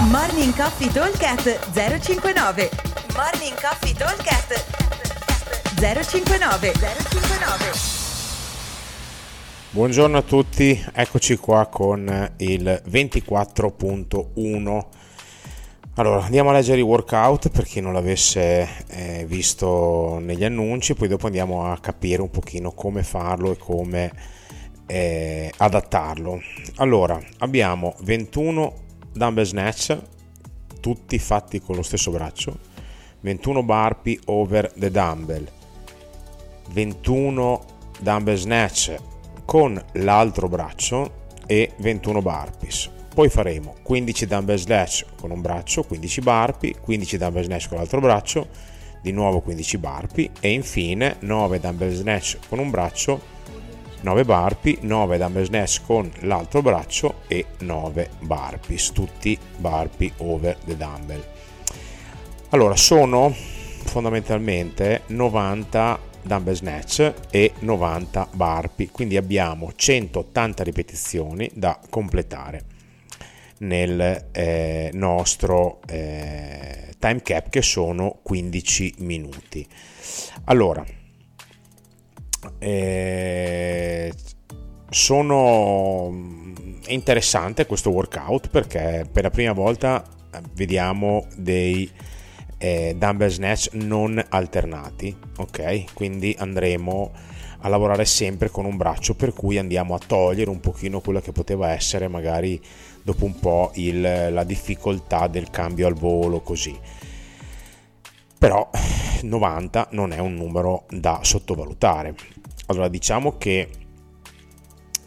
Morning Coffee Talkcast 059 Morning Coffee Talkcast 059 059 Buongiorno a tutti, eccoci qua con il 24.1. Allora, andiamo a leggere i workout per chi non l'avesse eh, visto negli annunci, poi dopo andiamo a capire un pochino come farlo e come eh, adattarlo. Allora, abbiamo 21 dumbbell snatch, tutti fatti con lo stesso braccio, 21 burpee over the dumbbell, 21 dumbbell snatch con l'altro braccio e 21 burpees. Poi faremo 15 dumbbell snatch con un braccio, 15 burpee, 15 dumbbell snatch con l'altro braccio, di nuovo 15 burpee e infine 9 dumbbell snatch con un braccio 9 burpee, 9 dumbbell snatch con l'altro braccio e 9 burpees, tutti burpee over the dumbbell. Allora, sono fondamentalmente 90 dumbbell snatch e 90 burpee, quindi abbiamo 180 ripetizioni da completare nel eh, nostro eh, time cap che sono 15 minuti. Allora, eh, sono mm, interessante questo workout perché per la prima volta eh, vediamo dei eh, dumbbell snatch non alternati ok? Quindi andremo a lavorare sempre con un braccio per cui andiamo a togliere un pochino quello che poteva essere magari dopo un po' il, la difficoltà del cambio al volo così però 90 non è un numero da sottovalutare. Allora diciamo che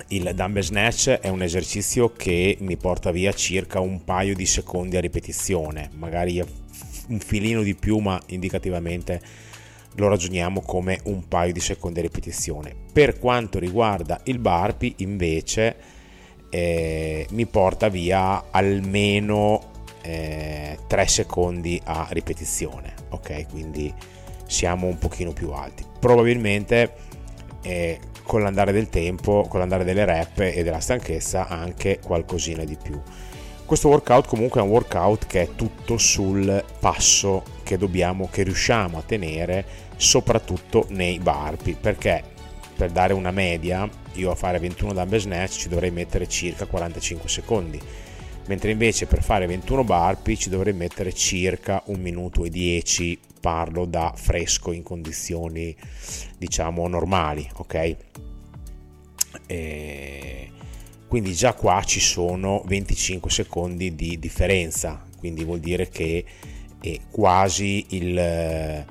il dumbbell snatch è un esercizio che mi porta via circa un paio di secondi a ripetizione, magari un filino di più, ma indicativamente lo ragioniamo come un paio di secondi a ripetizione. Per quanto riguarda il burpee, invece, eh, mi porta via almeno eh, 3 secondi a ripetizione ok? Quindi siamo un pochino più alti. Probabilmente eh, con l'andare del tempo con l'andare delle rep e della stanchezza anche qualcosina di più. Questo workout comunque è un workout che è tutto sul passo che dobbiamo che riusciamo a tenere soprattutto nei burpee perché per dare una media io a fare 21 dumbbell snatch ci dovrei mettere circa 45 secondi mentre invece per fare 21 burpee ci dovrei mettere circa un minuto e 10 parlo da fresco in condizioni diciamo normali ok? E quindi già qua ci sono 25 secondi di differenza. Quindi vuol dire che è quasi il,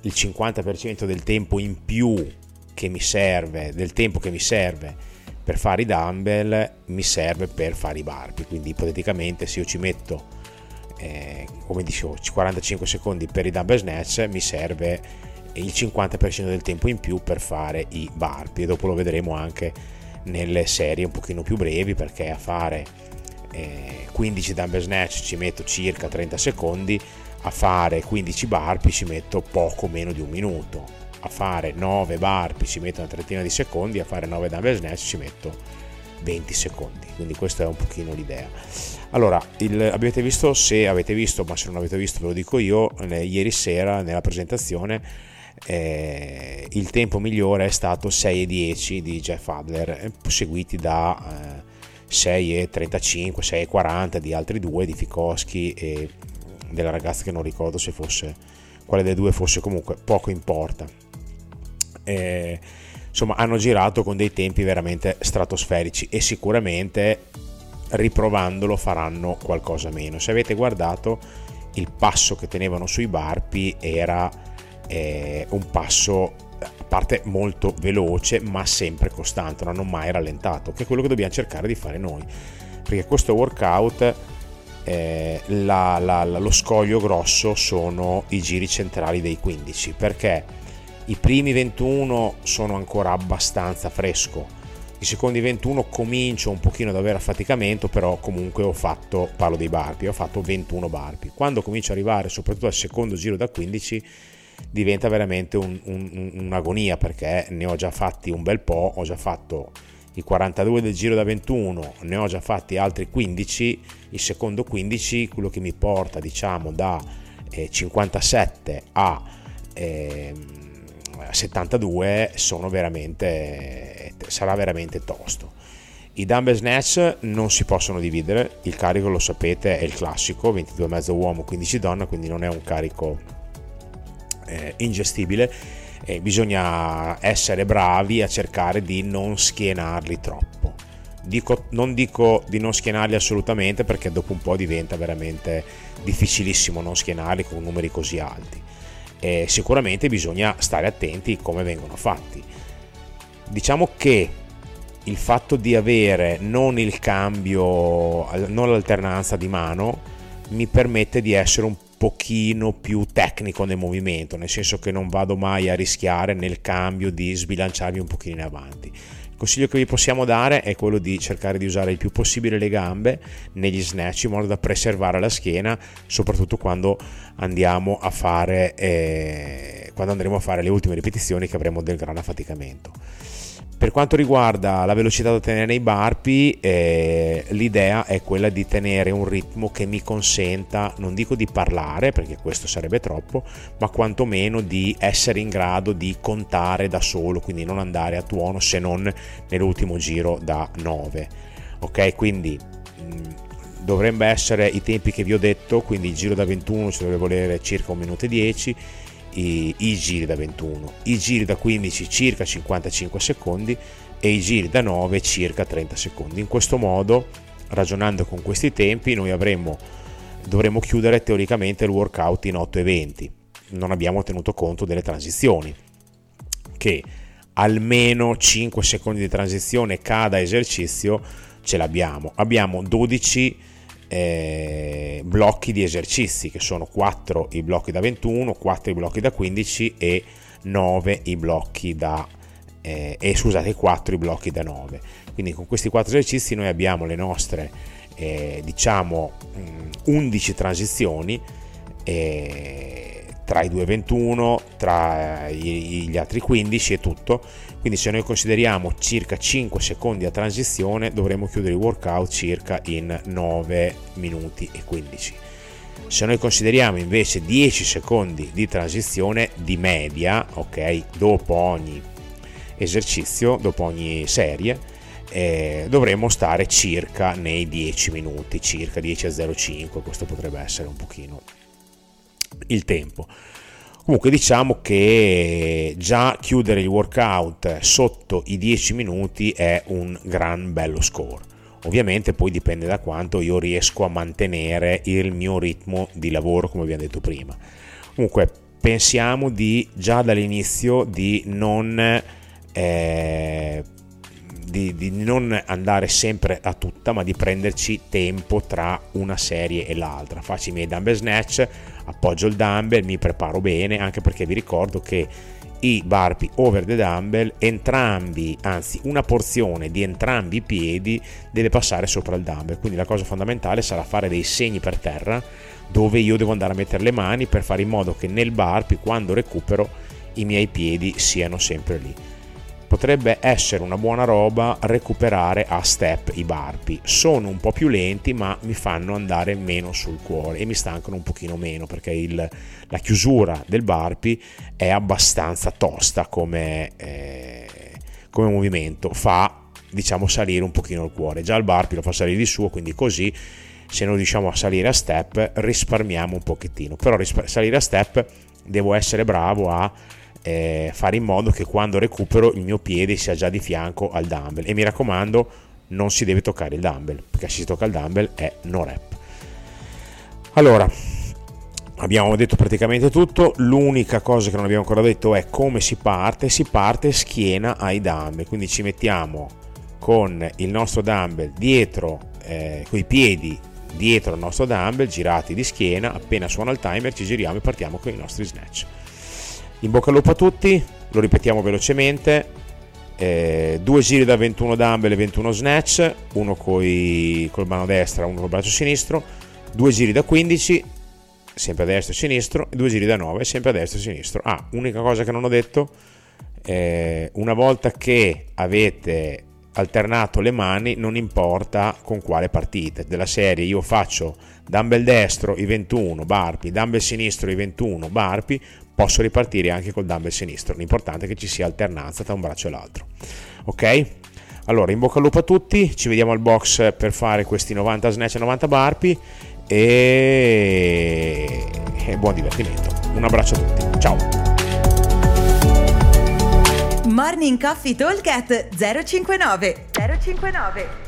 il 50% del tempo in più che mi serve del tempo che mi serve per fare i dumbbell mi serve per fare i burpee quindi ipoteticamente se io ci metto eh, come dicevo 45 secondi per i dumbbell snatch mi serve il 50% del tempo in più per fare i burpee e dopo lo vedremo anche nelle serie un pochino più brevi perché a fare eh, 15 dumbbell snatch ci metto circa 30 secondi a fare 15 burpee ci metto poco meno di un minuto a fare 9 burpee ci metto una trentina di secondi, a fare 9 dumbbell snatch ci metto 20 secondi. Quindi questa è un pochino l'idea. Allora, il, avete visto, se avete visto, ma se non avete visto ve lo dico io, eh, ieri sera nella presentazione eh, il tempo migliore è stato 6,10 di Jeff Adler, eh, seguiti da eh, 6,35, 6,40 di altri due, di Fikowski e della ragazza che non ricordo se fosse quale dei due fosse comunque poco importa eh, insomma hanno girato con dei tempi veramente stratosferici e sicuramente riprovandolo faranno qualcosa meno. Se avete guardato il passo che tenevano sui barpi era eh, un passo a parte molto veloce ma sempre costante, non hanno mai rallentato, che è quello che dobbiamo cercare di fare noi. Perché questo workout eh, la, la, la, lo scoglio grosso sono i giri centrali dei 15 perché i primi 21 sono ancora abbastanza fresco, i secondi 21 comincio un pochino ad avere affaticamento, però comunque ho fatto, parlo dei barpi, ho fatto 21 barpi. Quando comincio ad arrivare soprattutto al secondo giro da 15 diventa veramente un, un, un'agonia perché ne ho già fatti un bel po', ho già fatto i 42 del giro da 21, ne ho già fatti altri 15, il secondo 15, quello che mi porta diciamo da eh, 57 a eh, 72 sono veramente, sarà veramente tosto. I dumbbell snatch non si possono dividere, il carico lo sapete è il classico, 22,5 uomo, 15 donna, quindi non è un carico eh, ingestibile e bisogna essere bravi a cercare di non schienarli troppo. Dico, non dico di non schienarli assolutamente perché dopo un po' diventa veramente difficilissimo non schienarli con numeri così alti. E sicuramente bisogna stare attenti come vengono fatti. Diciamo che il fatto di avere non il cambio, non l'alternanza di mano, mi permette di essere un pochino più tecnico nel movimento, nel senso che non vado mai a rischiare nel cambio di sbilanciarmi un pochino in avanti. Il consiglio che vi possiamo dare è quello di cercare di usare il più possibile le gambe negli snatch in modo da preservare la schiena, soprattutto quando andiamo a fare eh, quando andremo a fare le ultime ripetizioni che avremo del gran affaticamento. Per quanto riguarda la velocità da tenere nei barpi, eh, l'idea è quella di tenere un ritmo che mi consenta, non dico di parlare, perché questo sarebbe troppo, ma quantomeno di essere in grado di contare da solo, quindi non andare a tuono se non nell'ultimo giro da 9. Ok, quindi mh, mm, dovrebbe essere i tempi che vi ho detto, quindi il giro da 21 ci dovrebbe volere circa 1 minuto e 10 i, i giri da 21, i giri da 15 circa 55 secondi e i giri da 9 circa 30 secondi. In questo modo, ragionando con questi tempi, noi avremmo, dovremmo chiudere teoricamente il workout in 8 eventi. Non abbiamo tenuto conto delle transizioni, che almeno 5 secondi di transizione cada esercizio ce l'abbiamo. Abbiamo 12 eh, blocchi di esercizi che sono 4 i blocchi da 21, 4 i blocchi da 15 e 9 i blocchi da eh, e scusate 4 i blocchi da 9 quindi con questi 4 esercizi noi abbiamo le nostre eh, diciamo 11 transizioni eh, tra i 2,21 tra gli altri 15 e tutto. Quindi se noi consideriamo circa 5 secondi a transizione dovremo chiudere il workout circa in 9 minuti e 15 se noi consideriamo invece 10 secondi di transizione di media ok dopo ogni esercizio dopo ogni serie eh, dovremmo stare circa nei 10 minuti circa 10 a 0,5 questo potrebbe essere un pochino il tempo Comunque diciamo che già chiudere il workout sotto i 10 minuti è un gran bello score. Ovviamente poi dipende da quanto io riesco a mantenere il mio ritmo di lavoro come abbiamo detto prima. Comunque pensiamo di già dall'inizio di non eh, di, di, non andare sempre a tutta, ma di prenderci tempo tra una serie e l'altra. Faccio i miei dumbbell snatch, appoggio il dumbbell, mi preparo bene, anche perché vi ricordo che i barpi over the dumbbell, entrambi, anzi una porzione di entrambi i piedi deve passare sopra il dumbbell. Quindi la cosa fondamentale sarà fare dei segni per terra dove io devo andare a mettere le mani per fare in modo che nel barpi, quando recupero, i miei piedi siano sempre lì potrebbe essere una buona roba recuperare a step i barpi. Sono un po' più lenti, ma mi fanno andare meno sul cuore e mi stancano un pochino meno perché il, la chiusura del barpi è abbastanza tosta come, eh, come movimento. Fa diciamo salire un pochino il cuore. Già il barpi lo fa salire di suo, quindi così se non riusciamo a salire a step risparmiamo un pochettino. Però rispar- salire a step devo essere bravo a eh, fare in modo che quando recupero il mio piede sia già di fianco al dumbbell. E mi raccomando non si deve toccare il dumbbell perché se si tocca il dumbbell è no rep. Allora abbiamo detto praticamente tutto. L'unica cosa che non abbiamo ancora detto è come si parte. Si parte schiena ai dumbbell. Quindi ci mettiamo con il nostro dumbbell dietro eh, con i piedi dietro il nostro dumbbell girati di schiena. Appena suona il timer ci giriamo e partiamo con i nostri snatch in bocca al lupo a tutti, lo ripetiamo velocemente. Eh, due giri da 21 dumbbell e 21 snatch, uno coi, col mano destra, uno col braccio sinistro, due giri da 15, sempre a destra e sinistro, e due giri da 9, sempre a destra e sinistro. Ah, unica cosa che non ho detto, eh, una volta che avete alternato le mani non importa con quale partita della serie io faccio dumbbell destro i 21 barpi dumbbell sinistro i 21 barpi posso ripartire anche col dumbbell sinistro. L'importante è che ci sia alternanza tra un braccio e l'altro. Ok? Allora in bocca al lupo a tutti. Ci vediamo al box per fare questi 90 snatch e 90 barpi e... e buon divertimento. Un abbraccio a tutti. Ciao. Morning Coffee Talk 059 059